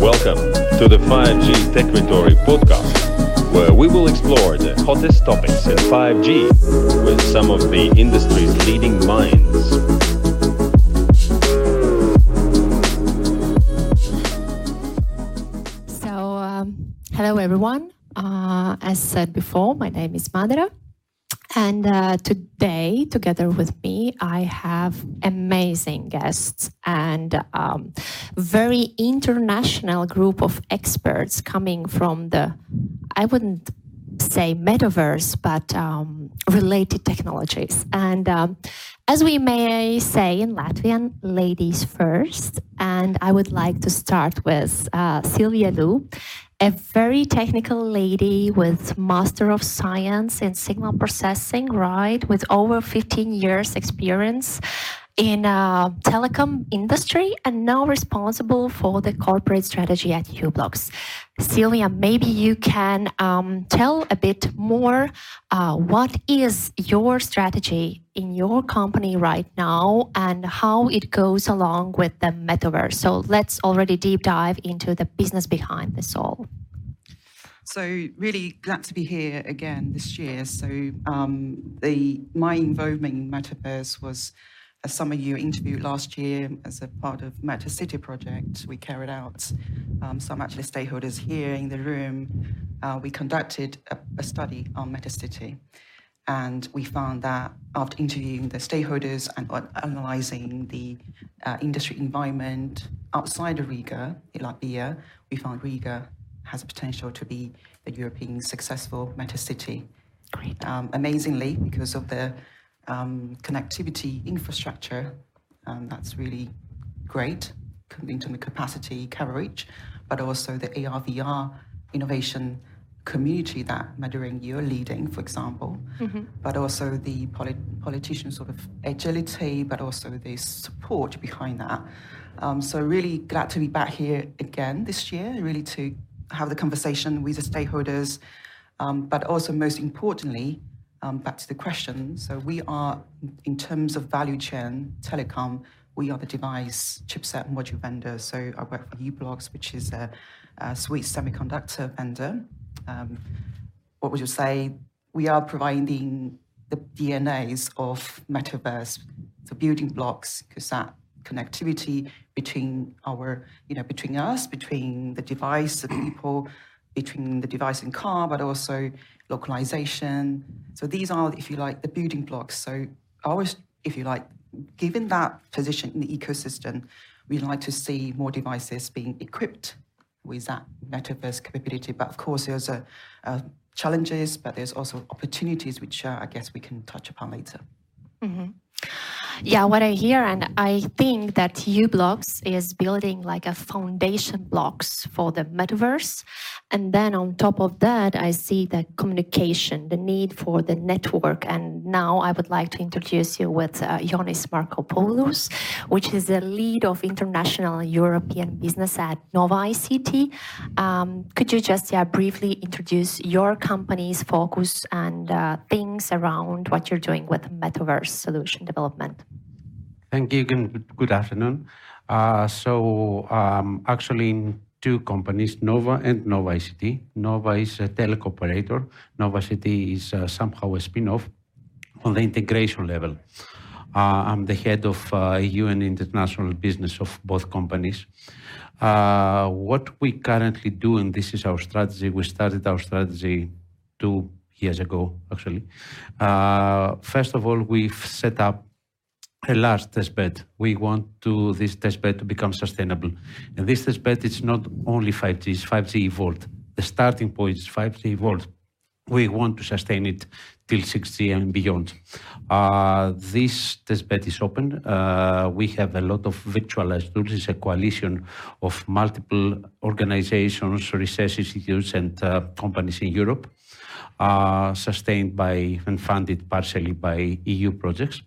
Welcome to the 5G Techritory podcast, where we will explore the hottest topics in 5G with some of the industry's leading minds. So, um, hello everyone. Uh, as said before, my name is Madara. And uh, today, together with me, I have amazing guests and um, very international group of experts coming from the, I wouldn't say metaverse, but um, related technologies. And um, as we may say in Latvian, ladies first. And I would like to start with uh, Sylvia Lu a very technical lady with master of science in signal processing right with over 15 years experience in uh, telecom industry and now responsible for the corporate strategy at u-blox sylvia maybe you can um, tell a bit more uh, what is your strategy in your company right now and how it goes along with the metaverse. So let's already deep dive into the business behind this all. So really glad to be here again this year. So um, the my involvement in Metaverse was a summer you interviewed last year as a part of Meta City project. We carried out um, some actually stakeholders here in the room. Uh, we conducted a, a study on Meta City. And we found that after interviewing the stakeholders and analyzing the uh, industry environment outside of Riga, in Latvia, we found Riga has potential to be the European successful meta city. Great. Um, amazingly, because of the um, connectivity infrastructure, um, that's really great in terms of capacity coverage, but also the ARVR innovation community that Madara you're leading, for example, mm-hmm. but also the polit- politician sort of agility, but also the support behind that. Um, so really glad to be back here again this year, really to have the conversation with the stakeholders, um, but also most importantly, um, back to the question. So we are, in terms of value chain, telecom, we are the device chipset and module vendor. So I work for u-blox, which is a, a Swiss semiconductor vendor. Um, what would you say? We are providing the DNAs of metaverse, the building blocks, because that connectivity between our, you know, between us, between the device, the people, between the device and car, but also localization. So these are, if you like, the building blocks. So always, if you like, given that position in the ecosystem, we'd like to see more devices being equipped with that metaverse capability. But of course, there's a, a challenges, but there's also opportunities, which uh, I guess we can touch upon later. Mm-hmm. Yeah, what I hear, and I think that u-blox is building like a foundation blocks for the metaverse. And then on top of that, I see the communication, the need for the network. And now I would like to introduce you with uh, Ioannis Markopoulos, which is the lead of international European business at Nova ICT. Um, could you just yeah, briefly introduce your company's focus and uh, things around what you're doing with metaverse solution development? Thank you. Good afternoon. Uh, so um, actually in two companies, Nova and Nova ICT. Nova is a telecom operator. Nova ICT is uh, somehow a spin-off on the integration level. Uh, I'm the head of EU and international business of both companies. What we currently do, and this is our strategy, we started our strategy two years ago, actually. First of all, we've set up a large test bed. We want to this test bed to become sustainable. And this test bed is not only 5G, it's 5G evolved. The starting point is 5G evolved. We want to sustain it till 6G and beyond. Uh, this test bed is open. Uh, we have a lot of virtualized tools. It's a coalition of multiple organizations, research institutes, and uh, companies in Europe, uh, sustained by and funded partially by EU projects.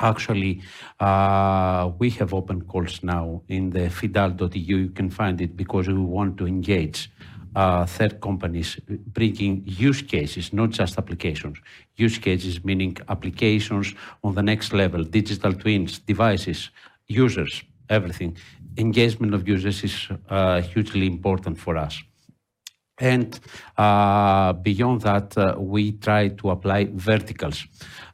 Actually, uh, we have open calls now in the fidal.eu. You can find it because we want to engage uh, third companies bringing use cases, not just applications. Use cases meaning applications on the next level, digital twins, devices, users, everything engagement of users is uh, hugely important for us. And uh, beyond that, uh, we try to apply verticals.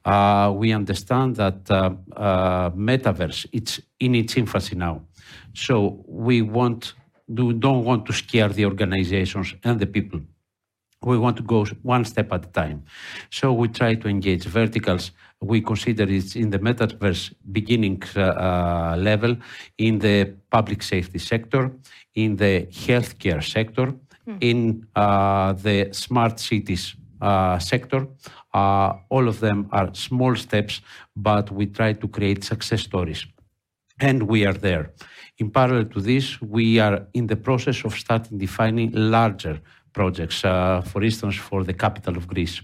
Uh, we understand that uh, uh, metaverse it's in its infancy now, so we want do, don't want to scare the organizations and the people. We want to go one step at a time. So we try to engage verticals. We consider it in the metaverse beginning uh, level, in the public safety sector, in the healthcare sector. In uh, the smart cities uh, sector. Uh, all of them are small steps, but we try to create success stories. And we are there. In parallel to this, we are in the process of starting defining larger projects, uh, for instance, for the capital of Greece,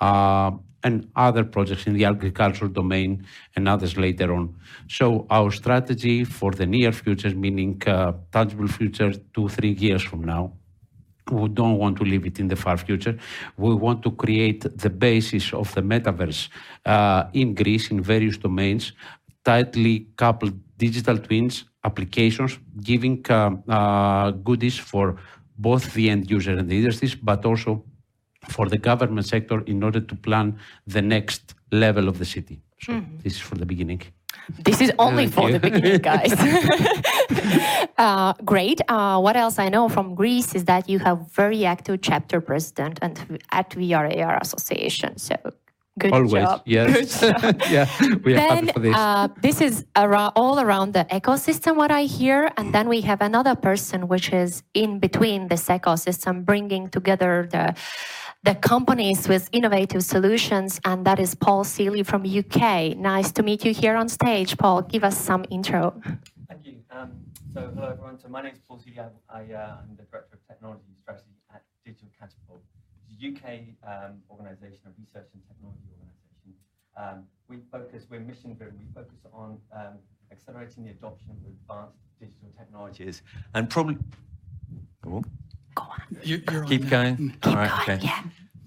uh, and other projects in the agricultural domain and others later on. So our strategy for the near future, meaning uh, tangible future, two, three years from now, we don't want to leave it in the far future. We want to create the basis of the metaverse uh, in Greece in various domains, tightly coupled digital twins applications, giving uh, uh, goodies for both the end user and the industries, but also for the government sector in order to plan the next level of the city. So mm. this is for the beginning. This is only for the beginning, guys. uh, great. Uh, what else I know from Greece is that you have very active chapter president and at VRAR Association. So Good Always, job. yes. yeah, we are then, happy for this. Uh, this is around, all around the ecosystem, what I hear. And then we have another person which is in between this ecosystem, bringing together the the companies with innovative solutions, and that is Paul Ceely from UK. Nice to meet you here on stage. Paul, give us some intro. Thank you. Um, so hello everyone. So my name is Paul Ceely. I, I, uh, the Director of Technology and Strategy at Digital Catapult, a UK um, organisation, a research and technology organisation. Um, we focus, we're mission driven, we focus on um, accelerating the adoption of advanced digital technologies and probably, go on. Go on. You, Keep going. Keep All right, going, okay. yeah.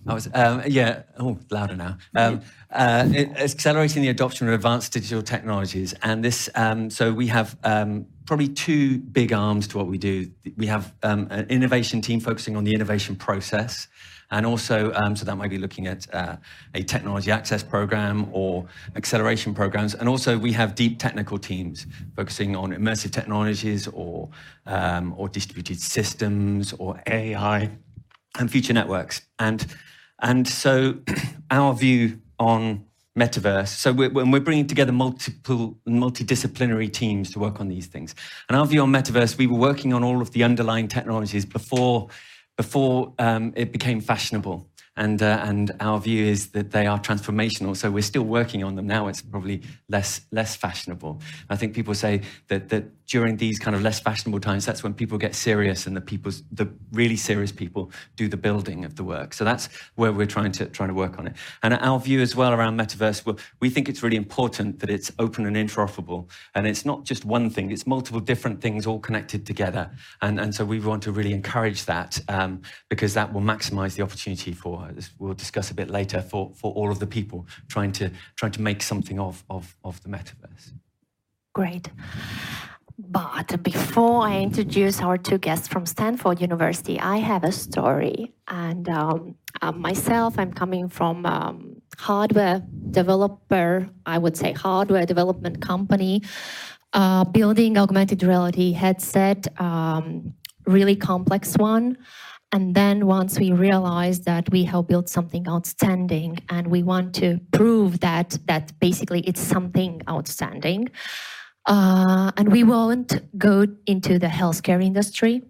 I was, um, yeah, oh, louder now. Um, uh, accelerating the adoption of advanced digital technologies. And this, um, so we have um, probably two big arms to what we do. We have um, an innovation team focusing on the innovation process. And also, um, so that might be looking at uh, a technology access program or acceleration programs. And also, we have deep technical teams focusing on immersive technologies or, or distributed systems or AI and future networks. And and so our view on metaverse. So we're, when we're bringing together multiple, multidisciplinary teams to work on these things. And our view on metaverse, we were working on all of the underlying technologies before, before um, it became fashionable and uh, and our view is that they are transformational. So we're still working on them now. It's probably less less fashionable. I think people say that that during these kind of less fashionable times, that's when people get serious and the people, the really serious people, do the building of the work. So that's where we're trying to trying to work on it. And our view as well around metaverse, well, we think it's really important that it's open and interoperable, and it's not just one thing; it's multiple different things all connected together. And and so we want to really encourage that um, because that will maximise the opportunity for as we'll discuss a bit later, for, for all of the people trying to, trying to make something of, of, of the metaverse. Great. But before I introduce our two guests from Stanford University, I have a story. And um, uh, myself, I'm coming from um, hardware developer, I would say hardware development company, uh, building augmented reality headset, um, really complex one. And then once we realize that we have built something outstanding and we want to prove that that basically it's something outstanding, Uh, and we won't go into the healthcare industry.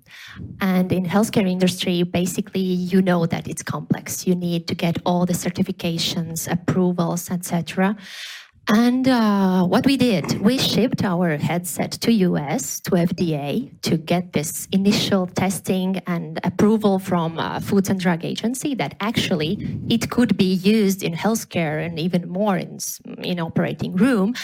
And in healthcare industry, basically, you know that it's complex. You need to get all the certifications, approvals, etc. And uh, what we did, we shipped our headset to US, to FDA, to get this initial testing and approval from uh, Foods and Drug Agency that actually it could be used in healthcare and even more in, in operating room.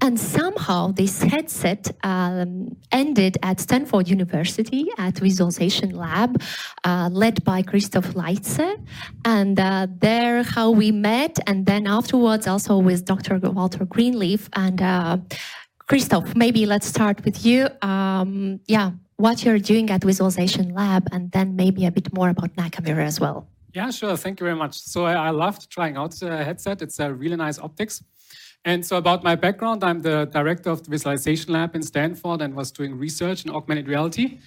And somehow this headset um, ended at Stanford University at Visualization Lab, uh, led by Christoph Leuze. And uh, there how we met, and then afterwards also with Dr. Walter Greenleaf and uh, Christoph, maybe let's start with you. Um, yeah, what you're doing at Visualization Lab, and then maybe a bit more about Nakamir as well. Yeah, sure. Thank you very much. So I, I loved trying out the headset. It's a really nice optics. And so about my background, I'm the director of the Visualization Lab in Stanford and was doing research in augmented reality.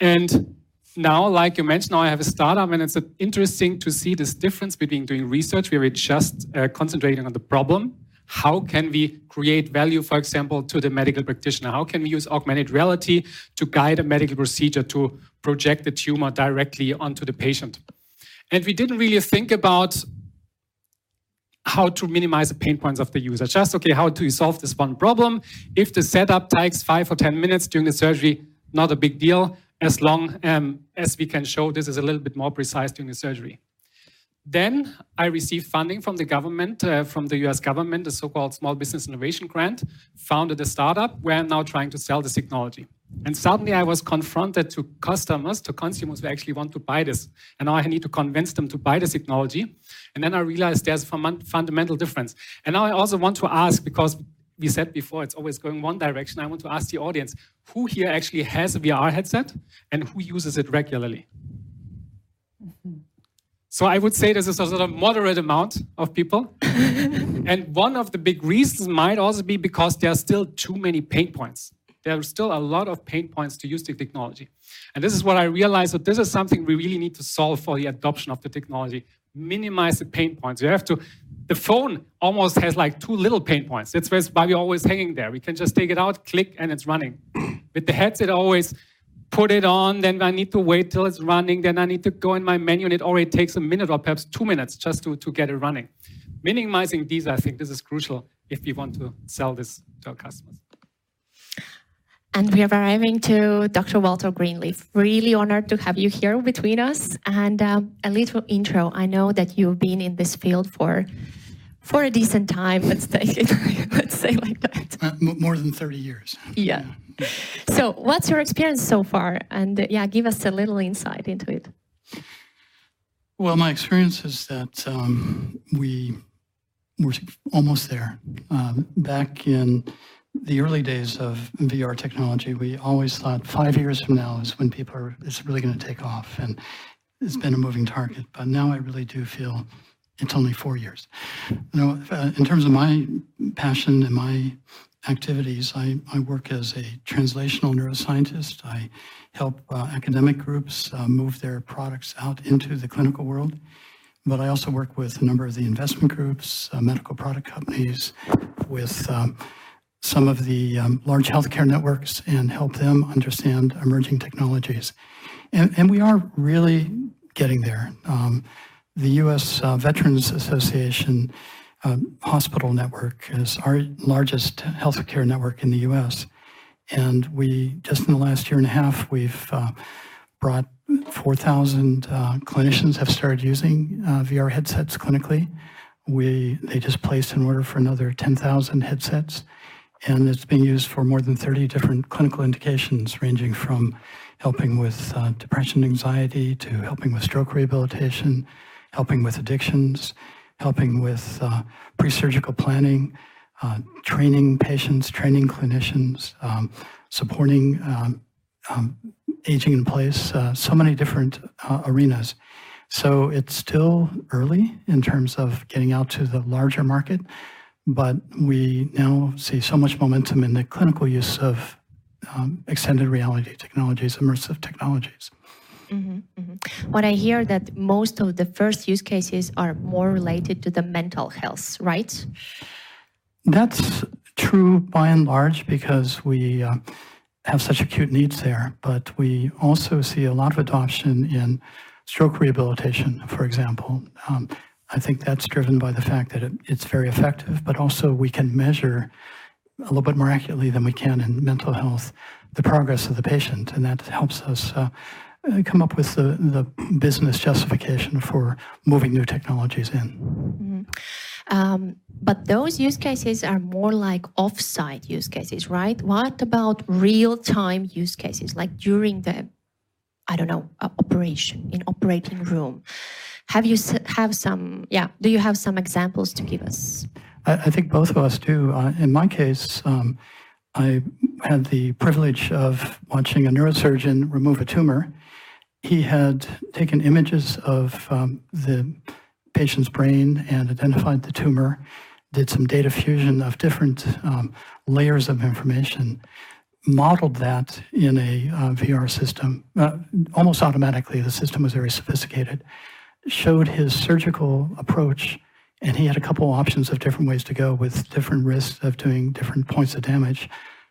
And now, like you mentioned, now I have a startup, and it's interesting to see this difference between doing research, where we're just uh, concentrating on the problem. How can we create value, for example, to the medical practitioner? How can we use augmented reality to guide a medical procedure to project the tumor directly onto the patient? And we didn't really think about how to minimize the pain points of the user. Just, okay, how do to solve this one problem? If the setup takes five or 10 minutes during the surgery, not a big deal as long um, as we can show this is a little bit more precise during the surgery. Then I received funding from the government, uh, from the US government, the so-called Small Business Innovation Grant, founded a startup where I'm now trying to sell this technology. And suddenly I was confronted to customers, to consumers who actually want to buy this. And now I need to convince them to buy this technology. And then I realized there's a fundamental difference. And now I also want to ask, because we said before, it's always going one direction. I want to ask the audience, who here actually has a VR headset and who uses it regularly? So I would say this is a sort of moderate amount of people. and one of the big reasons might also be because there are still too many pain points. There are still a lot of pain points to use the technology. And this is what I realized that this is something we really need to solve for the adoption of the technology. Minimize the pain points. You have to the phone almost has like two little pain points. That's why we're always hanging there. We can just take it out, click, and it's running. With the headset, always put it on, then I need to wait till it's running, then I need to go in my menu, and it already takes a minute or perhaps two minutes just to, to get it running. Minimizing these, I think this is crucial if we want to sell this to our customers. And we are arriving to Dr. Walter Greenleaf. Really honored to have you here between us. And um, a little intro. I know that you've been in this field for for a decent time. Let's say let's say like that. Uh, more than thirty years. Yeah. yeah. So, what's your experience so far? And uh, yeah, give us a little insight into it. Well, my experience is that um, we were almost there. Um, back in the early days of VR technology, we always thought five years from now is when people are, it's really going to take off. And it's been a moving target. But now I really do feel it's only four years. You know, uh, in terms of my passion and my activities, I, I work as a translational neuroscientist. I help uh, academic groups uh, move their products out into the clinical world. But I also work with a number of the investment groups, uh, medical product companies, with um, some of the um, large healthcare networks and help them understand emerging technologies. And, and we are really getting there. Um, the U.S. Uh, Veterans Association uh, hospital network is our largest healthcare network in the U.S. And we, just in the last year and a half, we've uh, brought 4,000 uh, clinicians have started using uh, VR headsets clinically. We, they just placed an order for another 10,000 headsets and it's being used for more than 30 different clinical indications, ranging from helping with uh, depression, anxiety, to helping with stroke rehabilitation, helping with addictions, helping with uh, pre-surgical planning, uh, training patients, training clinicians, um, supporting um, um, aging in place, uh, so many different uh, arenas. So it's still early in terms of getting out to the larger market, but we now see so much momentum in the clinical use of um, extended reality technologies, immersive technologies. Mm-hmm, mm-hmm. What I hear that most of the first use cases are more related to the mental health, right? That's true by and large because we uh, have such acute needs there, but we also see a lot of adoption in stroke rehabilitation, for example. Um, I think that's driven by the fact that it, it's very effective, but also we can measure a little bit more accurately than we can in mental health the progress of the patient, and that helps us uh, come up with the, the business justification for moving new technologies in. Mm-hmm. Um, but those use cases are more like off-site use cases, right? What about real-time use cases, like during the, I don't know, uh, operation in operating room? Have you have some, yeah, do you have some examples to give us? I, I think both of us do. Uh, in my case, um, I had the privilege of watching a neurosurgeon remove a tumor. He had taken images of um, the patient's brain and identified the tumor, did some data fusion of different um, layers of information, modeled that in a uh, VR system uh, almost automatically. The system was very sophisticated, showed his surgical approach and he had a couple options of different ways to go with different risks of doing different points of damage.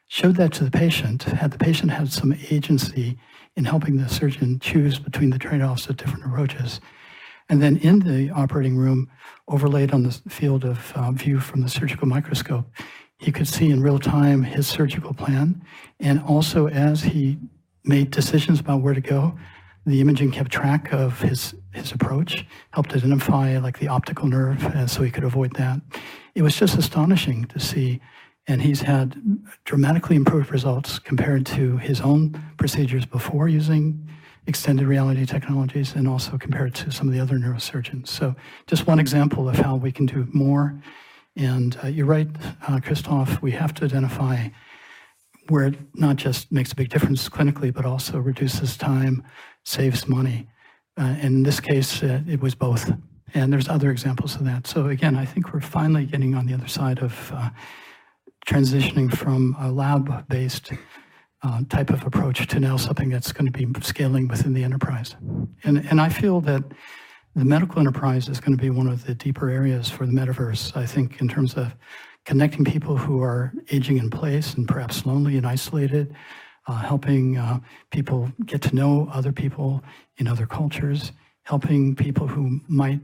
Showed that to the patient, had the patient had some agency in helping the surgeon choose between the trade-offs of different approaches. And then in the operating room, overlaid on the field of uh, view from the surgical microscope, he could see in real time his surgical plan. And also as he made decisions about where to go, the imaging kept track of his, his approach, helped identify like the optical nerve uh, so he could avoid that. It was just astonishing to see. And he's had dramatically improved results compared to his own procedures before using extended reality technologies and also compared to some of the other neurosurgeons. So just one example of how we can do more. And uh, you're right, uh, Christoph, we have to identify where it not just makes a big difference clinically, but also reduces time, saves money. Uh, in this case, uh, it was both. And there's other examples of that. So again, I think we're finally getting on the other side of uh, transitioning from a lab-based uh, type of approach to now something that's going to be scaling within the enterprise. And, and I feel that the medical enterprise is going to be one of the deeper areas for the metaverse, I think, in terms of connecting people who are aging in place and perhaps lonely and isolated, uh, helping uh, people get to know other people in other cultures, helping people who might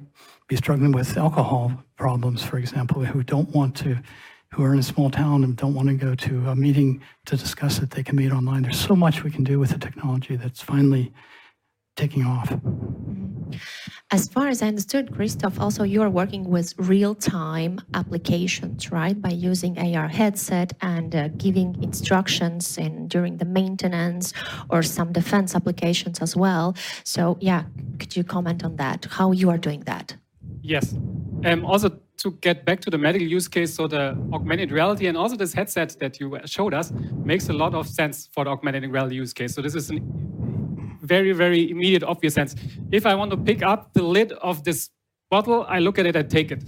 be struggling with alcohol problems, for example, who don't want to, who are in a small town and don't want to go to a meeting to discuss it, they can meet online. There's so much we can do with the technology that's finally taking off. As far as I understood, Christoph, also you are working with real-time applications, right? By using AR headset and uh, giving instructions in during the maintenance or some defense applications as well. So yeah, could you comment on that? How you are doing that? Yes. Um, also to get back to the medical use case, so the augmented reality and also this headset that you showed us makes a lot of sense for the augmented reality use case. So this is a very, very immediate, obvious sense. If I want to pick up the lid of this bottle, I look at it, I take it.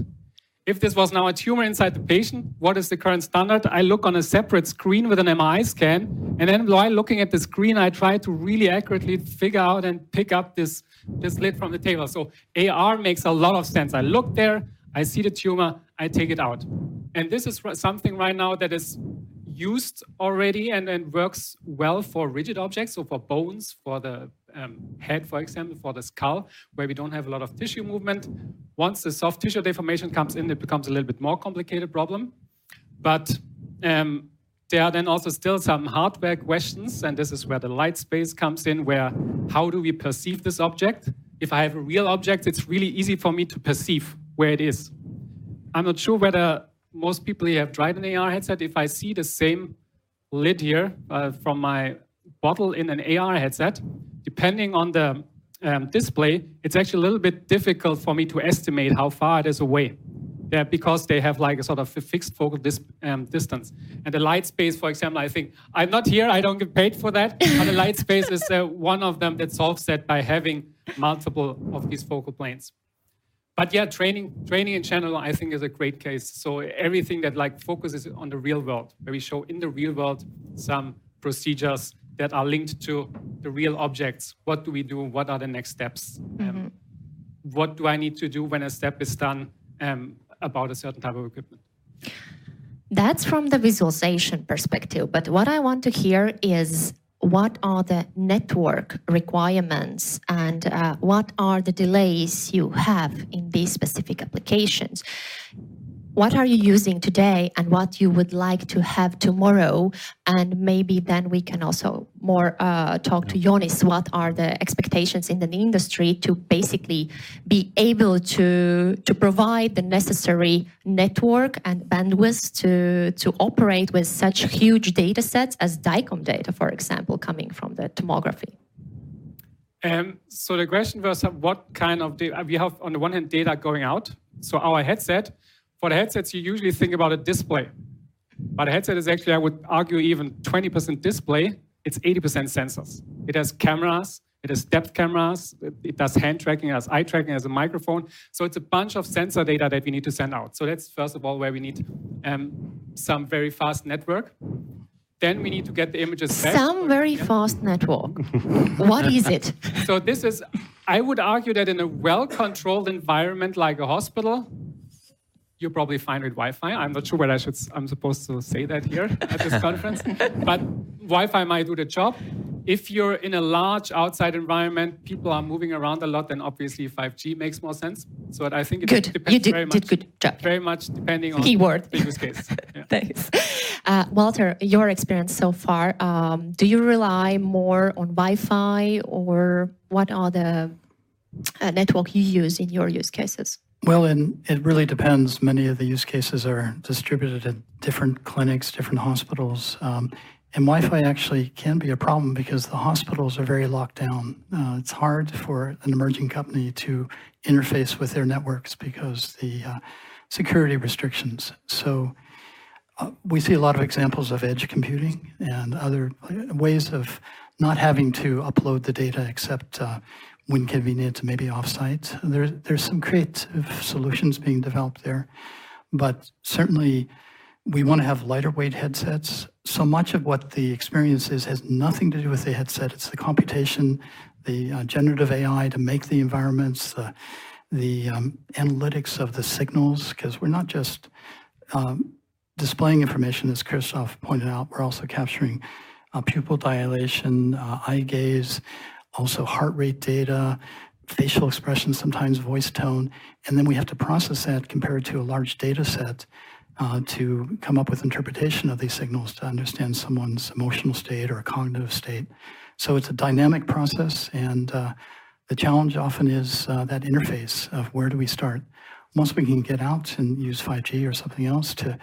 If this was now a tumor inside the patient, what is the current standard? I look on a separate screen with an MRI scan, and then while looking at the screen, I try to really accurately figure out and pick up this, this lid from the table. So AR makes a lot of sense. I look there, I see the tumor, I take it out. And this is something right now that is used already and, and works well for rigid objects, so for bones, for the um, head, for example, for the skull, where we don't have a lot of tissue movement. Once the soft tissue deformation comes in, it becomes a little bit more complicated problem. But um, there are then also still some hardware questions, and this is where the Lightspace comes in, where how do we perceive this object? If I have a real object, it's really easy for me to perceive where it is. I'm not sure whether most people here have tried an AR headset. If I see the same lid here uh, from my bottle in an AR headset, depending on the um, display, it's actually a little bit difficult for me to estimate how far it is away. Yeah, because they have like a sort of a fixed focal dis um, distance. And the Lightspace, for example, I think I'm not here, I don't get paid for that. but the Lightspace is uh, one of them that solves that by having multiple of these focal planes but yeah, training, training in general, I think is a great case. So everything that like focuses on the real world, where we show in the real world some procedures that are linked to the real objects. What do we do? What are the next steps? Mm-hmm. Um, what do I need to do when a step is done um, about a certain type of equipment? That's from the visualization perspective. But what I want to hear is what are the network requirements and uh, what are the delays you have in these specific applications what are you using today and what you would like to have tomorrow? And maybe then we can also more uh, talk to Ioannis what are the expectations in the industry to basically be able to to provide the necessary network and bandwidth to to operate with such huge data sets as DICOM data for example coming from the tomography? Um, so the question was what kind of data we have on the one hand data going out. So our headset for the headsets, you usually think about a display. But a headset is actually, I would argue, even 20% display. It's 80% sensors. It has cameras, it has depth cameras, it does hand tracking, it has eye tracking, it has a microphone. So it's a bunch of sensor data that we need to send out. So that's first of all where we need um, some very fast network. Then we need to get the images back. Some very fast network. what is it? So this is, I would argue that in a well-controlled environment like a hospital, you're probably fine with Wi-Fi. I'm not sure whether I should, I'm supposed to say that here at this conference, but Wi-Fi might do the job. If you're in a large outside environment, people are moving around a lot, then obviously 5G makes more sense. So I think it good. depends you did, very much. did good job. Very much depending on Keyword. the use case. Yeah. Thanks. Uh, Walter, your experience so far, um, do you rely more on Wi-Fi or what are the uh, network you use in your use cases? Well, and it really depends. Many of the use cases are distributed at different clinics, different hospitals. Um, and Wi-Fi actually can be a problem because the hospitals are very locked down. Uh, it's hard for an emerging company to interface with their networks because the uh, security restrictions. So uh, we see a lot of examples of edge computing and other ways of not having to upload the data except uh, when convenient, maybe offsite. There's there's some creative solutions being developed there, but certainly we want to have lighter weight headsets. So much of what the experience is has nothing to do with the headset. It's the computation, the uh, generative AI to make the environments, the, the um, analytics of the signals, because we're not just um, displaying information, as Christoph pointed out, we're also capturing uh, pupil dilation, uh, eye gaze, also heart rate data, facial expression, sometimes voice tone, and then we have to process that compared to a large data set uh, to come up with interpretation of these signals to understand someone's emotional state or cognitive state. So it's a dynamic process, and uh, the challenge often is uh, that interface of where do we start. Once we can get out and use 5G or something else to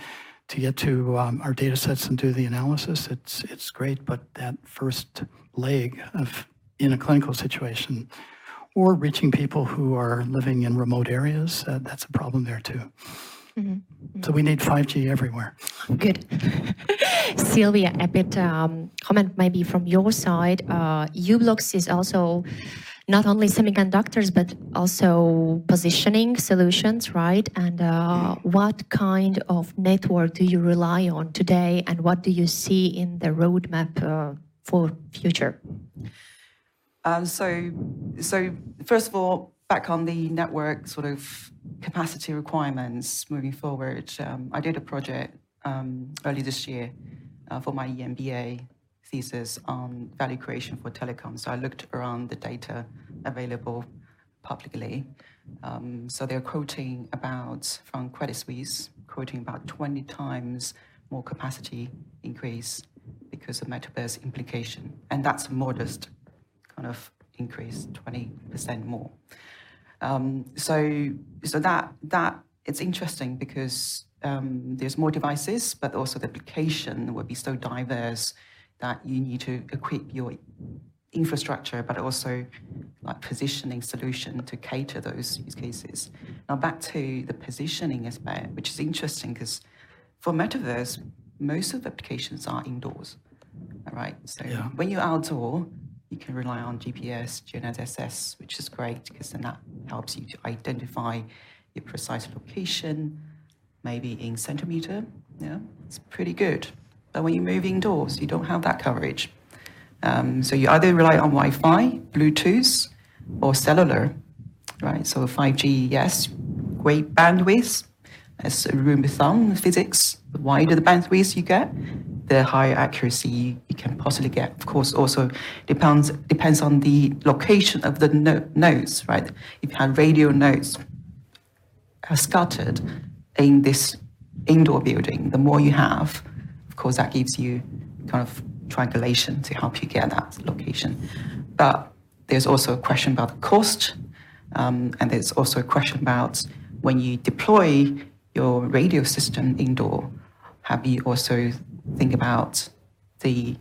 to get to um, our data sets and do the analysis, it's it's great. But that first leg of in a clinical situation, or reaching people who are living in remote areas, uh, that's a problem there too. Mm-hmm. So we need 5G everywhere. Good. Sylvia, a bit um, comment maybe from your side. Uh, u-blox is also not only semiconductors but also positioning solutions, right? And uh, what kind of network do you rely on today, and what do you see in the roadmap uh, for future? Um, so, so first of all, back on the network sort of capacity requirements moving forward. Um, I did a project um, early this year uh, for my EMBA thesis on value creation for telecom. So I looked around the data available publicly. Um, so they're quoting about, from Credit Suisse, quoting about 20 times more capacity increase because of metaverse implication. And that's modest kind of increase, 20% more. Um, so, so that that it's interesting because um, there's more devices, but also the application will be so diverse that you need to equip your infrastructure, but also like positioning solution to cater those use cases. Now back to the positioning aspect, which is interesting because for metaverse, most of the applications are indoors. All right. So yeah. when you're outdoor, you can rely on GPS, GNSS, which is great because then that helps you to identify your precise location, maybe in centimeter. Yeah, it's pretty good. But when you move indoors, you don't have that coverage. Um, so you either rely on Wi-Fi, Bluetooth, or cellular, right? So 5G, yes, great bandwidth. As a rule of thumb, physics, the wider the bandwidth you get, the higher accuracy you can possibly get. Of course, also depends depends on the location of the no- nodes, right? If you have radio nodes scattered in this indoor building, the more you have, of course, that gives you kind of triangulation to help you get that location. But there's also a question about the cost, um, and there's also a question about when you deploy your radio system indoor, have you also think about the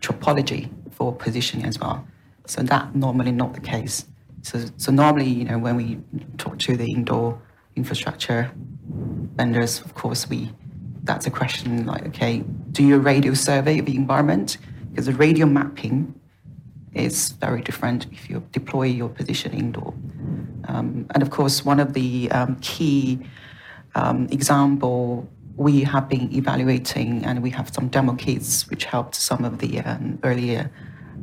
topology for positioning as well. So that normally not the case. So, so normally, you know, when we talk to the indoor infrastructure vendors, of course, we that's a question like, okay, do you radio survey of the environment? Because the radio mapping is very different if you deploy your position indoor. Um, and of course, one of the um, key um, example we have been evaluating, and we have some demo kits which helped some of the um, earlier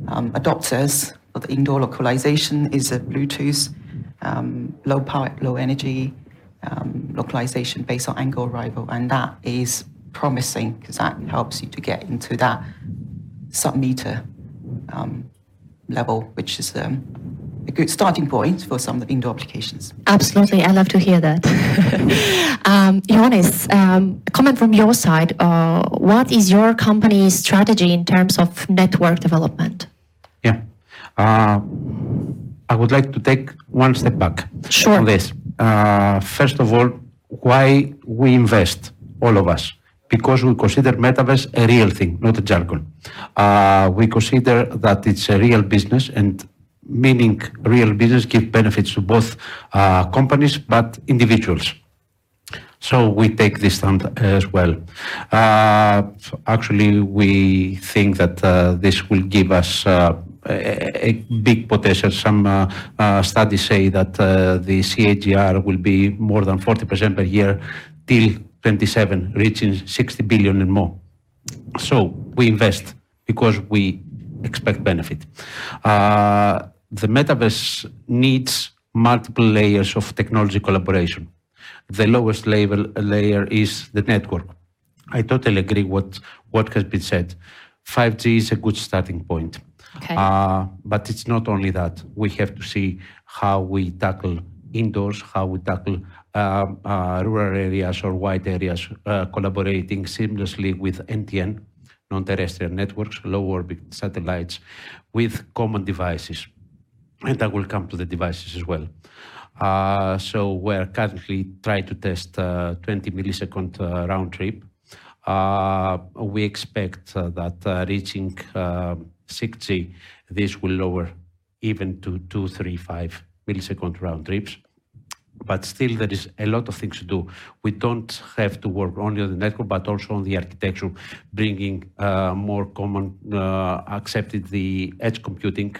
um, adopters. The indoor localization is a Bluetooth, um, low power, low energy localization based on angle arrival, and that is promising because that helps you to get into that sub-meter um, level, which is um, a good starting point for some of the indoor applications. Absolutely, I love to hear that. um, Ioannis, um, comment from your side. Uh, what is your company's strategy in terms of network development? Yeah, uh, I would like to take one step back sure. on this. Uh, first of all, why we invest, all of us because we consider metaverse a real thing, not a jargon. Uh, we consider that it's a real business and meaning real business give benefits to both uh, companies but individuals. So we take this stand as well. Uh, actually, we think that uh, this will give us a, big potential. Some studies say that the CAGR will be more than 40% per year till 27, reaching 60 billion and more. So we invest because we expect benefit. Uh, the metaverse needs multiple layers of technology collaboration. The lowest level layer is the network. I totally agree with what has been said. 5G is a good starting point. Okay. Uh, but it's not only that. We have to see how we tackle indoors, how we tackle um, uh, rural areas or white areas uh, collaborating seamlessly with NTN, non-terrestrial networks, low orbit satellites, with common devices. And I will come to the devices as well. Uh, so we're currently trying to test 20 millisecond round trip. we expect that reaching 6G, this will lower even to 2, 3, 5 millisecond round trips but still there is a lot of things to do. We don't have to work only on the network, but also on the architecture, bringing uh, more common uh, accepted the edge computing,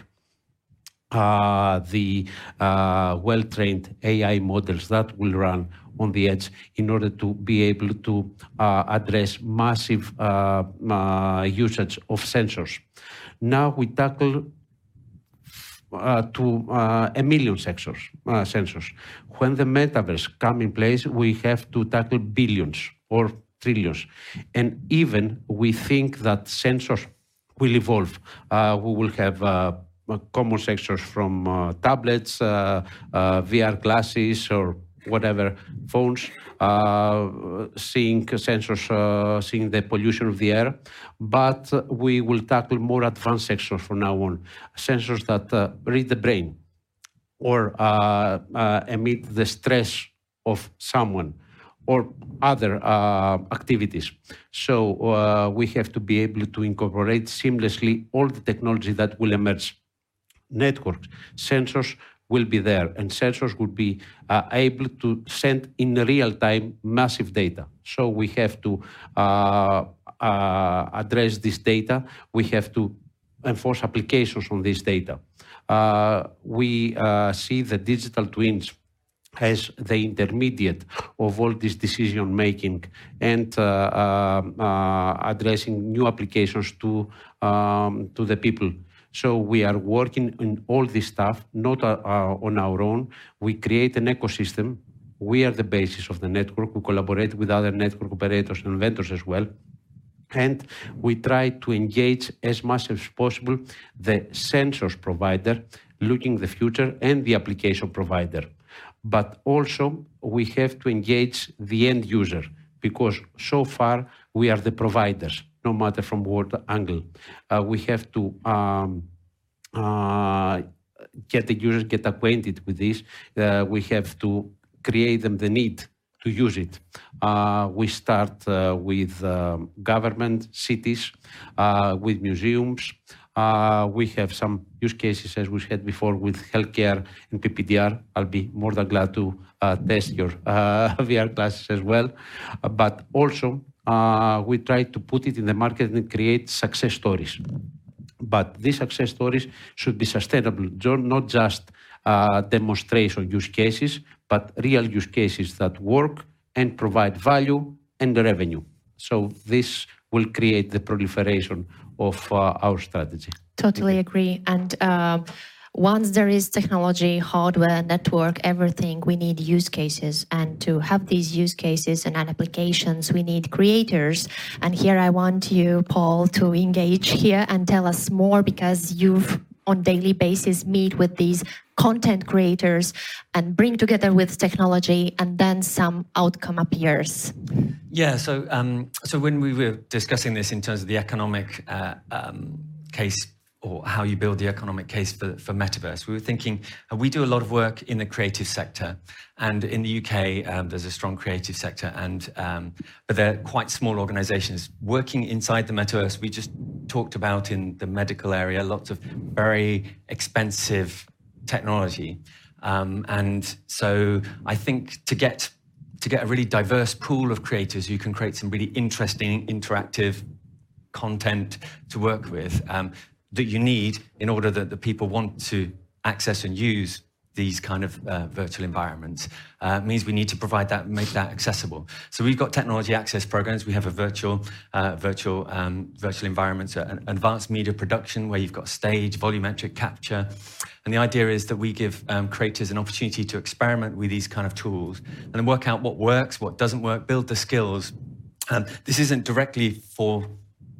uh, the uh, well-trained AI models that will run on the edge in order to be able to uh, address massive uh, usage of sensors. Now we tackle uh, to a million sensors, sensors. When the metaverse come in place, we have to tackle billions or trillions. And even we think that sensors will evolve. We will have common sensors from uh, tablets, VR glasses, or whatever phones uh, seeing sensors, uh, seeing the pollution of the air, but we will tackle more advanced sensors from now on, sensors that uh, read the brain or uh, uh, emit the stress of someone or other uh, activities. So we have to be able to incorporate seamlessly all the technology that will emerge. Networks, sensors, will be there, and sensors will be uh, able to send in real time massive data. So we have to uh, uh, address this data. We have to enforce applications on this data. Uh, we uh, see the digital twins as the intermediate of all this decision making and uh, addressing new applications to um, to the people so we are working on all this stuff, not uh, on our own. We create an ecosystem. We are the basis of the network. We collaborate with other network operators and vendors as well. And we try to engage as much as possible the sensors provider, looking the future, and the application provider. But also we have to engage the end user because so far we are the providers no matter from what angle. Uh, we have to um, uh, get the users get acquainted with this. Uh, we have to create them the need to use it. Uh, we start uh, with um, government, cities, uh, with museums. we have some use cases, as we said before, with healthcare and PPDR. I'll be more than glad to test your VR classes as well. but also, uh, we try to put it in the market and create success stories. But these success stories should be sustainable, not just uh, demonstration use cases, but real use cases that work and provide value and revenue. So this will create the proliferation of uh, our strategy. Totally agree. And uh, once there is technology, hardware, network, everything, we need use cases. And to have these use cases and applications, we need creators. And here I want you, Paul, to engage here and tell us more because you've on daily basis meet with these content creators and bring together with technology and then some outcome appears yeah so um, so when we were discussing this in terms of the economic uh, um, case or how you build the economic case for, for metaverse. We were thinking, uh, we do a lot of work in the creative sector, and in the UK, um, there's a strong creative sector, and um, but they're quite small organisations working inside the metaverse. We just talked about in the medical area, lots of very expensive technology, um, and so I think to get to get a really diverse pool of creators who can create some really interesting, interactive content to work with. Um, that you need in order that the people want to access and use these kind of uh, virtual environments uh, means we need to provide that, make that accessible. So we've got technology access programs. We have a virtual, uh, virtual, um, virtual environments, uh, an advanced media production where you've got stage, volumetric capture. And the idea is that we give um, creators an opportunity to experiment with these kind of tools and then work out what works, what doesn't work, build the skills. Um, this isn't directly for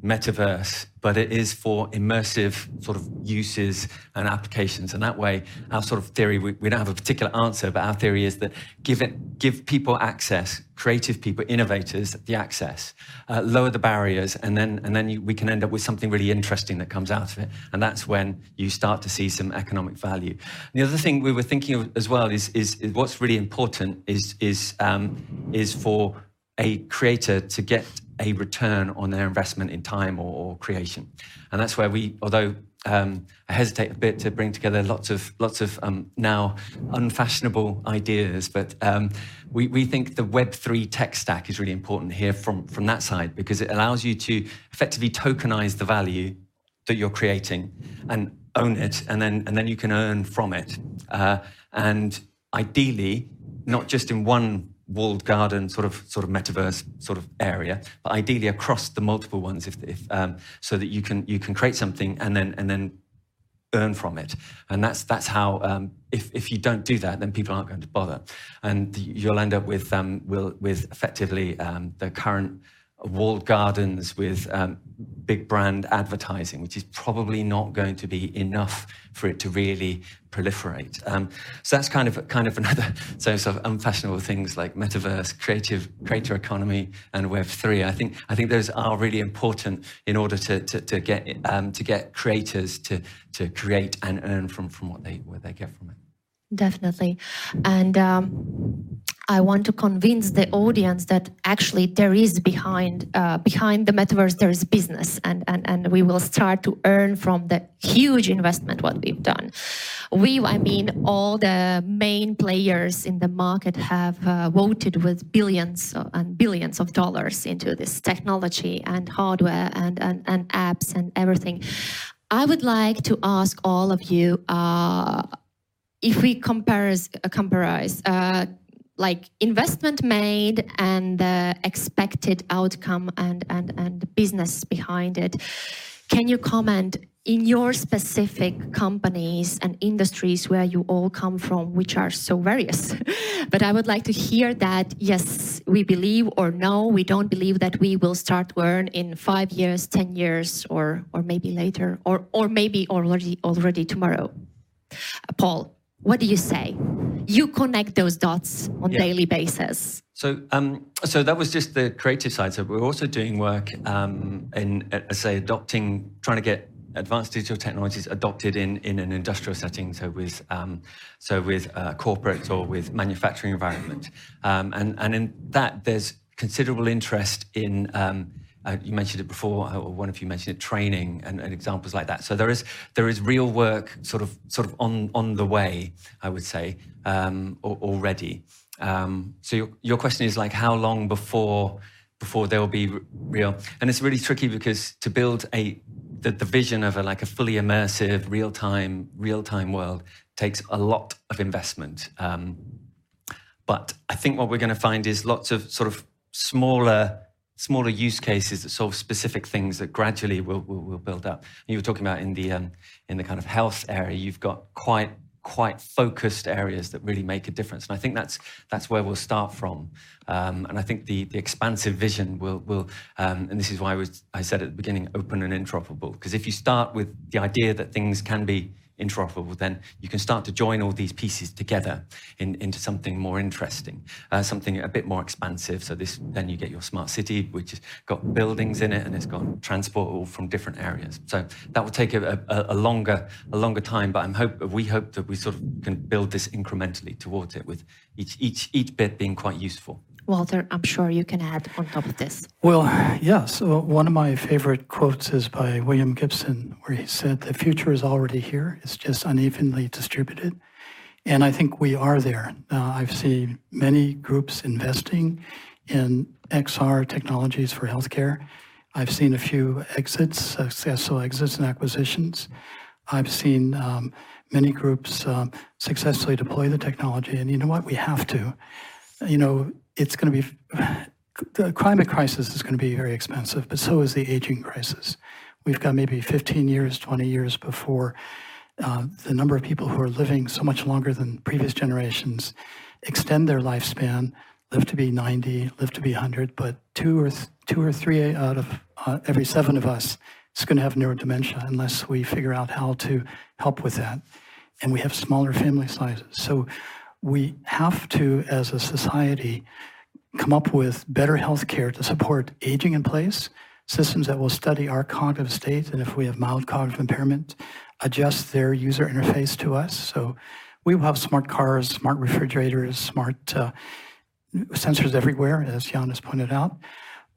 metaverse, but it is for immersive sort of uses and applications. And that way, our sort of theory, we, we don't have a particular answer, but our theory is that give it, give people access, creative people, innovators, the access, uh, lower the barriers, and then and then you, we can end up with something really interesting that comes out of it. And that's when you start to see some economic value. And the other thing we were thinking of as well is is, is what's really important is is um, is for a creator to get a return on their investment in time or, or creation. And that's where we, although um, I hesitate a bit to bring together lots of lots of um, now unfashionable ideas, but um, we, we think the Web three tech stack is really important here from from that side because it allows you to effectively tokenize the value that you're creating and own it, and then and then you can earn from it, uh, and ideally not just in one walled garden sort of sort of metaverse sort of area, but ideally across the multiple ones, if, if um, so that you can you can create something and then and then earn from it, and that's that's how. Um, if if you don't do that, then people aren't going to bother, and you'll end up with um, will with effectively um, the current walled gardens with um, big brand advertising, which is probably not going to be enough for it to really proliferate. Um, so that's kind of kind of another so sort of unfashionable things like metaverse, creative creator economy, and Web three. I think I think those are really important in order to to, to get um, to get creators to to create and earn from from what they what they get from it. Definitely, and. Um, I want to convince the audience that actually there is behind uh, behind the metaverse there is business and, and and we will start to earn from the huge investment what we've done. We, I mean, all the main players in the market have uh, voted with billions and billions of dollars into this technology and hardware and and, and apps and everything. I would like to ask all of you. Uh, if we compare, uh, uh, like investment made and the expected outcome and, and, and business behind it. Can you comment in your specific companies and industries where you all come from, which are so various? but I would like to hear that, yes, we believe or no, we don't believe that we will start to earn in five years, 10 years, or, or maybe later, or, or maybe already, already tomorrow. Uh, Paul what do you say? You connect those dots on yeah. daily basis. So, um, so that was just the creative side. So we're also doing work um, in, uh, say, adopting, trying to get advanced digital technologies adopted in, in an industrial setting, so with um, so with uh, corporate or with manufacturing environment, um, and and in that there's considerable interest in um, uh, you mentioned it before, or one of you mentioned it, training and, and, examples like that. So there is there is real work sort of sort of on on the way, I would say, um, already. Um, so your, your question is like how long before before they'll be real. And it's really tricky because to build a the, the vision of a like a fully immersive, real time, real time world takes a lot of investment. Um, but I think what we're going to find is lots of sort of smaller smaller use cases that solve specific things that gradually will will, will build up. You were talking about in the um, in the kind of health area, you've got quite quite focused areas that really make a difference, and I think that's that's where we'll start from. Um, and I think the the expansive vision will will, um, and this is why I, was, I said at the beginning, open and interoperable. Because if you start with the idea that things can be interoperable, then you can start to join all these pieces together in, into something more interesting, uh, something a bit more expansive. So this, then you get your smart city, which has got buildings in it and it's got transport all from different areas. So that will take a, a, a longer, a longer time. But I'm hope we hope that we sort of can build this incrementally towards it, with each each each bit being quite useful. Walter, I'm sure you can add on top of this. Well, yes. uh, One of my favorite quotes is by William Gibson, where he said, The future is already here, it's just unevenly distributed. And I think we are there. Uh, I've seen many groups investing in XR technologies for healthcare. I've seen a few exits, successful exits and acquisitions. I've seen um, many groups um, successfully deploy the technology. And you know what? We have to. You know, it's going to be the climate crisis is going to be very expensive, but so is the aging crisis. We've got maybe 15 years, 20 years before uh, the number of people who are living so much longer than previous generations extend their lifespan, live to be 90, live to be 100, but two or two or three out of uh, every seven of us is going to have neurodementia unless we figure out how to help with that. And we have smaller family sizes. So we have to, as a society, come up with better health care to support aging in place, systems that will study our cognitive state, and if we have mild cognitive impairment, adjust their user interface to us. So we will have smart cars, smart refrigerators, smart uh, sensors everywhere, as Jan has pointed out.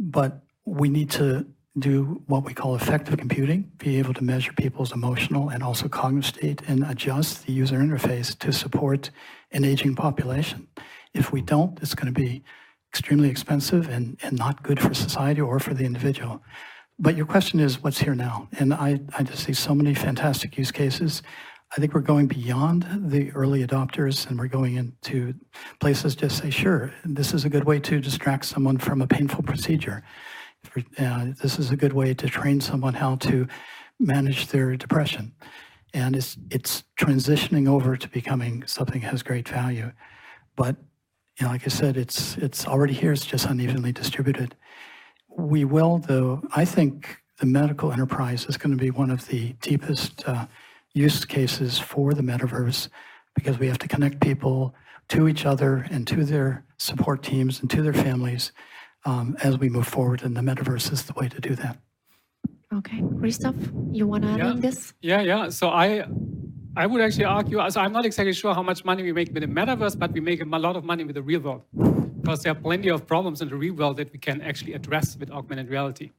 But we need to do what we call affective computing, be able to measure people's emotional and also cognitive state and adjust the user interface to support an aging population. If we don't, it's going to be extremely expensive and, and not good for society or for the individual. But your question is what's here now? And I, I just see so many fantastic use cases. I think we're going beyond the early adopters and we're going into places just say, sure, this is a good way to distract someone from a painful procedure. Uh, this is a good way to train someone how to manage their depression. And it's, it's transitioning over to becoming something that has great value. But you know, like I said, it's, it's already here, it's just unevenly distributed. We will, though, I think the medical enterprise is going to be one of the deepest uh, use cases for the metaverse because we have to connect people to each other and to their support teams and to their families um, as we move forward. And the metaverse is the way to do that. Okay, Christoph, you want to add Yeah. on this? Yeah, yeah. So I, I would actually argue. So I'm not exactly sure how much money we make with the metaverse, but we make a lot of money with the real world, because there are plenty of problems in the real world that we can actually address with augmented reality.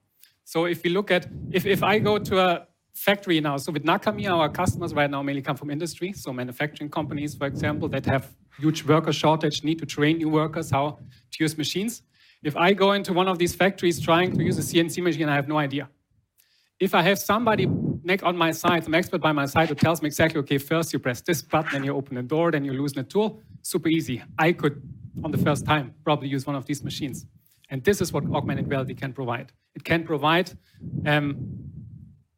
So if we look at, if if I go to a factory now, so with Nakamir, our customers right now mainly come from industry, so manufacturing companies, for example, that have huge worker shortage, need to train new workers how to use machines. If I go into one of these factories trying to use a CNC machine, I have no idea if I have somebody next on my side, some expert by my side who tells me exactly, okay, first you press this button, then you open the door, then you loosen the tool, super easy. I could, on the first time, probably use one of these machines. And this is what augmented reality can provide. It can provide um,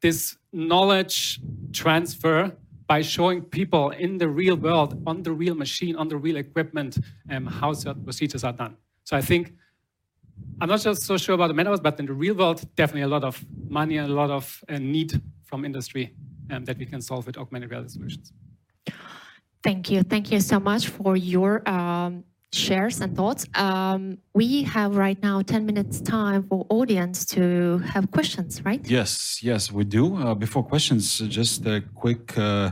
this knowledge transfer by showing people in the real world, on the real machine, on the real equipment, um, how certain procedures are done. So I think I'm not just so sure about the metaverse, but in the real world, definitely a lot of money and a lot of uh, need from industry um, that we can solve with augmented reality solutions. Thank you. Thank you so much for your um, shares and thoughts. Um, we have right now 10 minutes time for audience to have questions, right? Yes, yes, we do. Uh, before questions, uh, just a quick uh,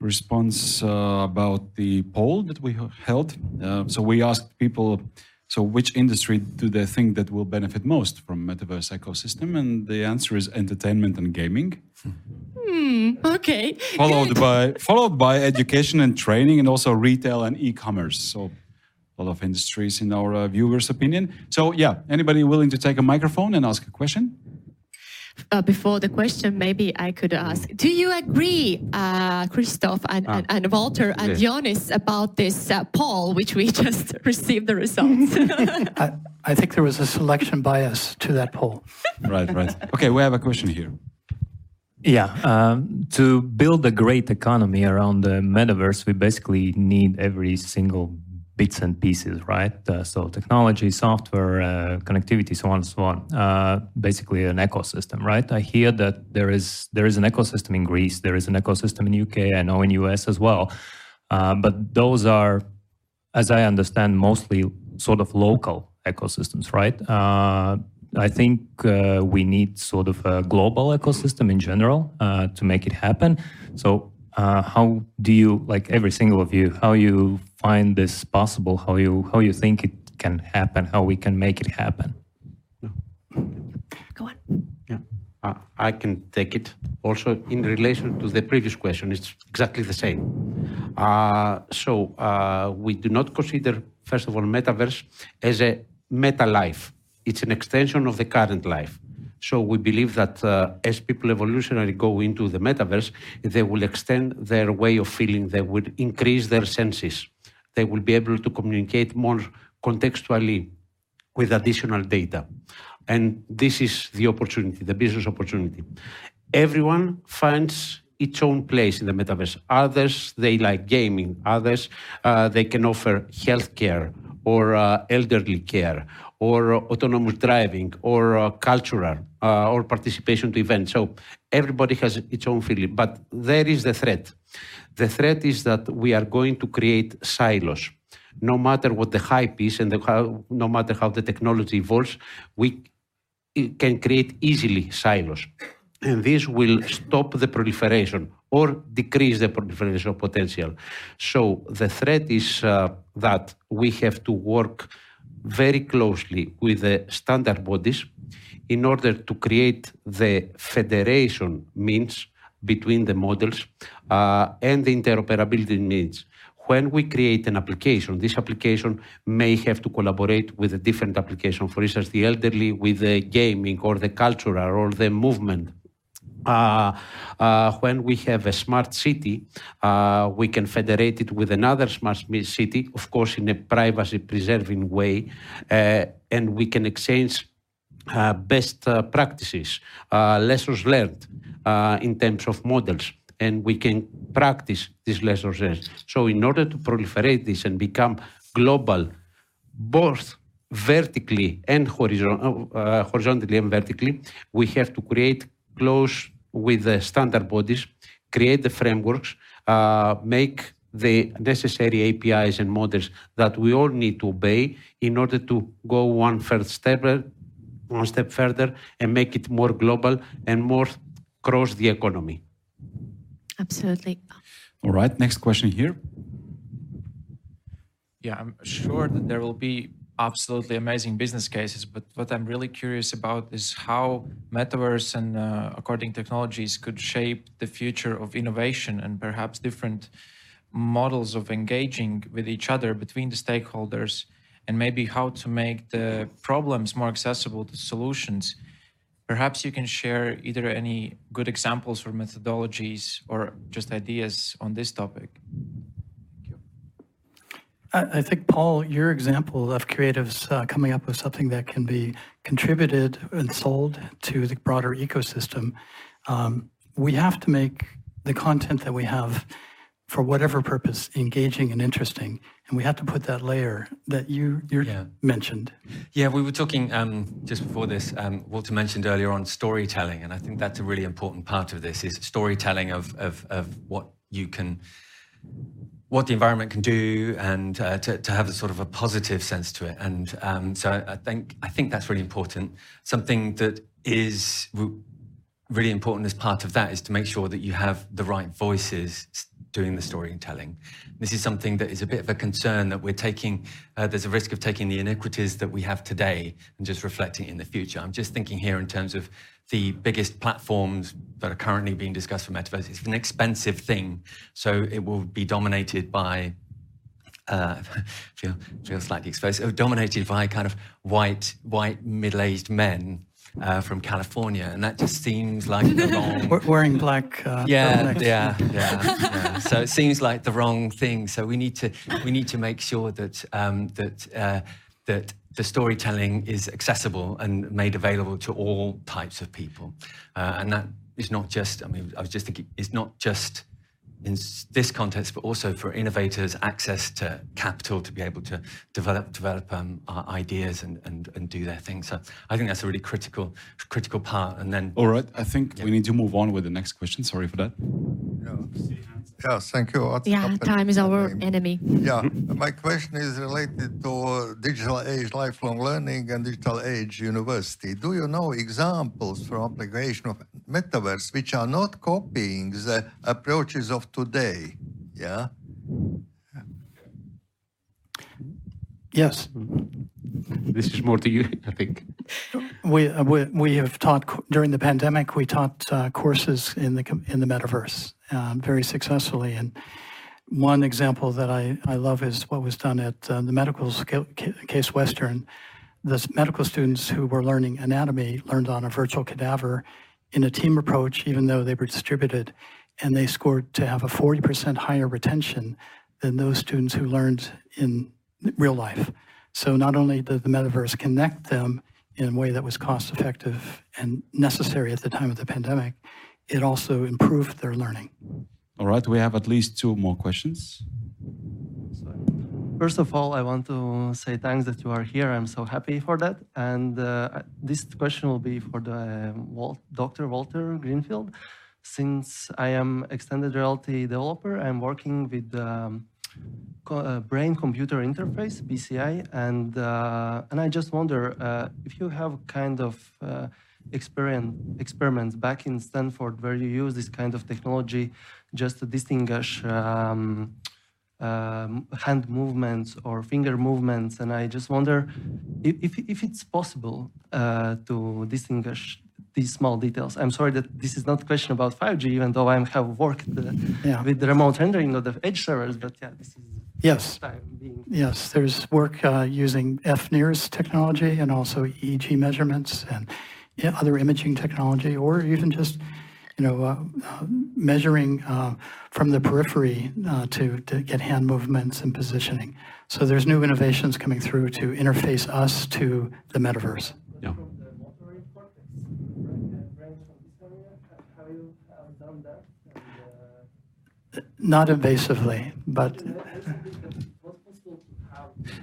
response uh, about the poll that we held. Uh, so we asked people, so which industry do they think that will benefit most from metaverse ecosystem? And the answer is entertainment and gaming, Hmm, okay. followed by followed by education and training, and also retail and e-commerce. So a lot of industries in our uh, viewers' opinion. So, yeah, anybody willing to take a microphone and ask a question? Uh, before the question, maybe I could ask: Do you agree, uh, Christoph and, Ah. and, and Walter and Yes. Ioannis, about this uh, poll which we just received the results? I, I think there was a selection bias to that poll. Right, right. Okay, we have a question here. Yeah, um, to build a great economy around the metaverse, we basically need every single bits and pieces, right? Uh, so technology, software, uh, connectivity, so on and so on. Uh, basically, an ecosystem, right? I hear that there is there is an ecosystem in Greece, there is an ecosystem in UK, I know in US as well, uh, but those are, as I understand, mostly sort of local ecosystems, right? Uh, I think uh, we need sort of a global ecosystem in general to make it happen. So, uh, how do you, like every single of you, how you find this possible? How you how you think it can happen? How we can make it happen? Go on. Yeah, uh, I can take it. Also, in relation to the previous question, it's exactly the same. Uh, so, uh, we do not consider, first of all, metaverse as a meta life. It's an extension of the current life. So, we believe that uh, as people evolutionarily go into the metaverse, they will extend their way of feeling, they will increase their senses, they will be able to communicate more contextually with additional data. And this is the opportunity, the business opportunity. Everyone finds its own place in the metaverse. Others, they like gaming. Others, uh, they can offer healthcare or uh, elderly care or uh, autonomous driving or uh, cultural uh, or participation to events. So everybody has its own feeling. But there is the threat. The threat is that we are going to create silos no matter what the hype is and the, how, no matter how the technology evolves, we can create easily silos. And this will stop the proliferation or decrease the proliferation potential. So the threat is uh, that we have to work very closely with the standard bodies in order to create the federation means between the models uh, and the interoperability needs. when we create an application, this application may have to collaborate with a different application. For instance, the elderly with the gaming or the cultural or the movement. Uh, uh, when we have a smart city, uh, we can federate it with another smart city, of course, in a privacy preserving way, uh, and we can exchange uh, best uh, practices, lessons learned uh, in terms of models, and we can practice these lessons. So, in order to proliferate this and become global, both vertically and horizon- uh, horizontally and vertically, we have to create close with the standard bodies, create the frameworks, uh, make the necessary APIs and models that we all need to obey in order to go one first step, one step further and make it more global and more cross the economy. Absolutely. All right, next question here. Yeah, I'm sure that there will be absolutely amazing business cases, but what I'm really curious about is how metaverse and uh, according technologies could shape the future of innovation and perhaps different models of engaging with each other between the stakeholders and maybe how to make the problems more accessible to solutions. Perhaps you can share either any good examples or methodologies or just ideas on this topic. I I think, Paul, your example of creatives uh, coming up with something that can be contributed and sold to the broader ecosystem, um, we have to make the content that we have, for whatever purpose, engaging and interesting. And we have to put that layer that you you Yeah. mentioned. Yeah, we were talking um, just before this. Um, Walter mentioned earlier on storytelling, and I think that's a really important part of this: is storytelling of of, of what you can, what the environment can do, and uh, to, to have a sort of a positive sense to it. And um, so I think I think that's really important. Something that is really important as part of that is to make sure that you have the right voices doing the storytelling. This is something that is a bit of a concern that we're taking, uh, there's a risk of taking the iniquities that we have today and just reflecting in the future. I'm just thinking here in terms of the biggest platforms that are currently being discussed for metaverse. It's an expensive thing, so it will be dominated by uh, feel feel slightly exposed. Dominated by kind of white white middle aged men uh, from California, and that just seems like the wrong. We're wearing black. Uh, Yeah, yeah, yeah, yeah. So it seems like the wrong thing. So we need to we need to make sure that um, that uh, that the storytelling is accessible and made available to all types of people, uh, and that is not just. I mean, I was just thinking, it's not just in this context, but also for innovators access to capital to be able to develop develop um, uh, ideas and, and and do their thing. So I think that's a really critical critical part. And then All right, I think we need to move on with the next question. Sorry for that. Yeah, thank you. What's Yeah, happening? time is our enemy. Yeah, my question is related to digital age lifelong learning and digital age university. Do you know examples from application of metaverse which are not copying the approaches of today? Yeah. Yes. This is more to you, I think. We, uh, we, we have taught during the pandemic. We taught uh, courses in the in the metaverse uh, very successfully. And one example that I, I love is what was done at uh, the medical sca- Case Western. The medical students who were learning anatomy learned on a virtual cadaver in a team approach, even though they were distributed, and they scored to have a 40% higher retention than those students who learned in real life. So not only did the metaverse connect them in a way that was cost effective and necessary at the time of the pandemic, it also improved their learning. All right, we have at least two more questions. First of all, I want to say thanks that you are here. I'm so happy for that. And uh, this question will be for the um, Wal- Dr. Walter Greenleaf. Since I am extended reality developer, I'm working with um, co- uh, brain-computer interface (BCI), and uh, and I just wonder uh, if you have kind of uh, experiment experiments back in Stanford where you use this kind of technology just to distinguish. Um, um, hand movements or finger movements, and I just wonder if, if, if it's possible uh, to distinguish these small details. I'm sorry that this is not a question about 5G, even though I have worked uh, Yeah. with the remote rendering of the edge servers, but yeah, this is Yes. Yes, there's work uh, using FNIRS technology and also EEG measurements and yeah, other imaging technology, or even just, you know, uh, uh, measuring uh, from the periphery uh, to, to get hand movements and positioning. So there's new innovations coming through to interface us to the metaverse. Yeah. Not invasively, but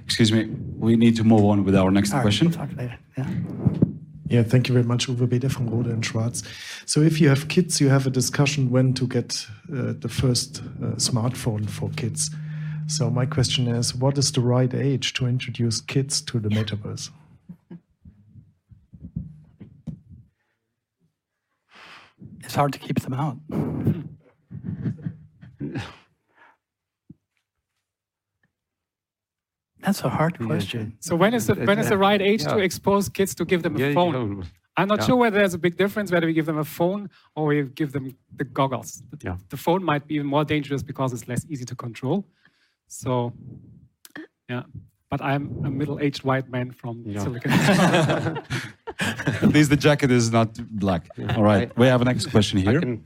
Excuse me, we need to move on with our next all right, question. we'll talk later. Yeah. Yeah, thank you very much, Uwe Bede from Rohde and Schwarz. So if you have kids, you have a discussion when to get uh, the first uh, smartphone for kids. So my question is, what is the right age to introduce kids to the metaverse? It's hard to keep them out. That's a hard question. So when is the when is the right age to expose kids to give them a Yeah, phone? yeah. I'm not Yeah. sure whether there's a big difference whether we give them a phone or we give them the goggles. The, Yeah. the phone might be even more dangerous because it's less easy to control. So, yeah. But I'm a middle-aged white man from Yeah. Silicon. At least the jacket is not black. All right, we have a next question here.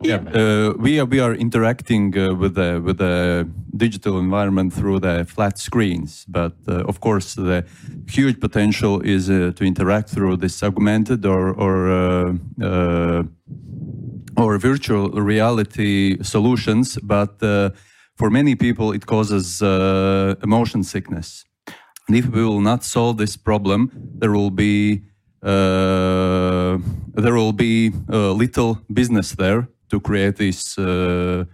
Yeah, uh, we are we are interacting uh, with the with the digital environment through the flat screens, but uh, of course the huge potential is uh, to interact through this augmented or or uh, uh, or virtual reality solutions. But uh, for many people, it causes uh, emotion sickness. And if we will not solve this problem, there will be uh, there will be uh, little business there to create this uh,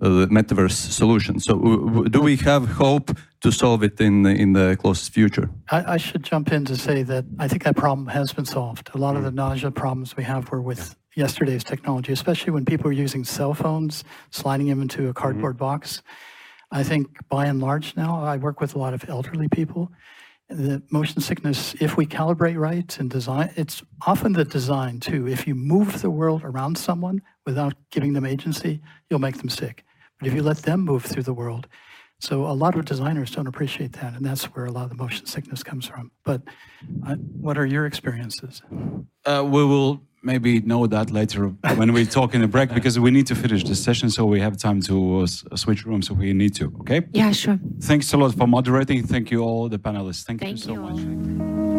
uh, metaverse solution. So, w- w- do we have hope to solve it in the, in the closest future? I, I should jump in to say that I think that problem has been solved. A lot of the nausea problems we have were with yesterday's technology, especially when people are using cell phones, sliding them into a cardboard box. I think by and large now, I work with a lot of elderly people. The motion sickness, if we calibrate right and design, it's often the design too. If you move the world around someone without giving them agency, you'll make them sick. But if you let them move through the world, So a lot of designers don't appreciate that, and that's where a lot of the motion sickness comes from. But uh, what are your experiences? Uh, we will maybe know that later when we talk in the break because we need to finish this session so we have time to uh, switch rooms if we need to. Okay. Yeah, sure. Thanks a lot for moderating. Thank you all the panelists. Thank, Thank you so you much.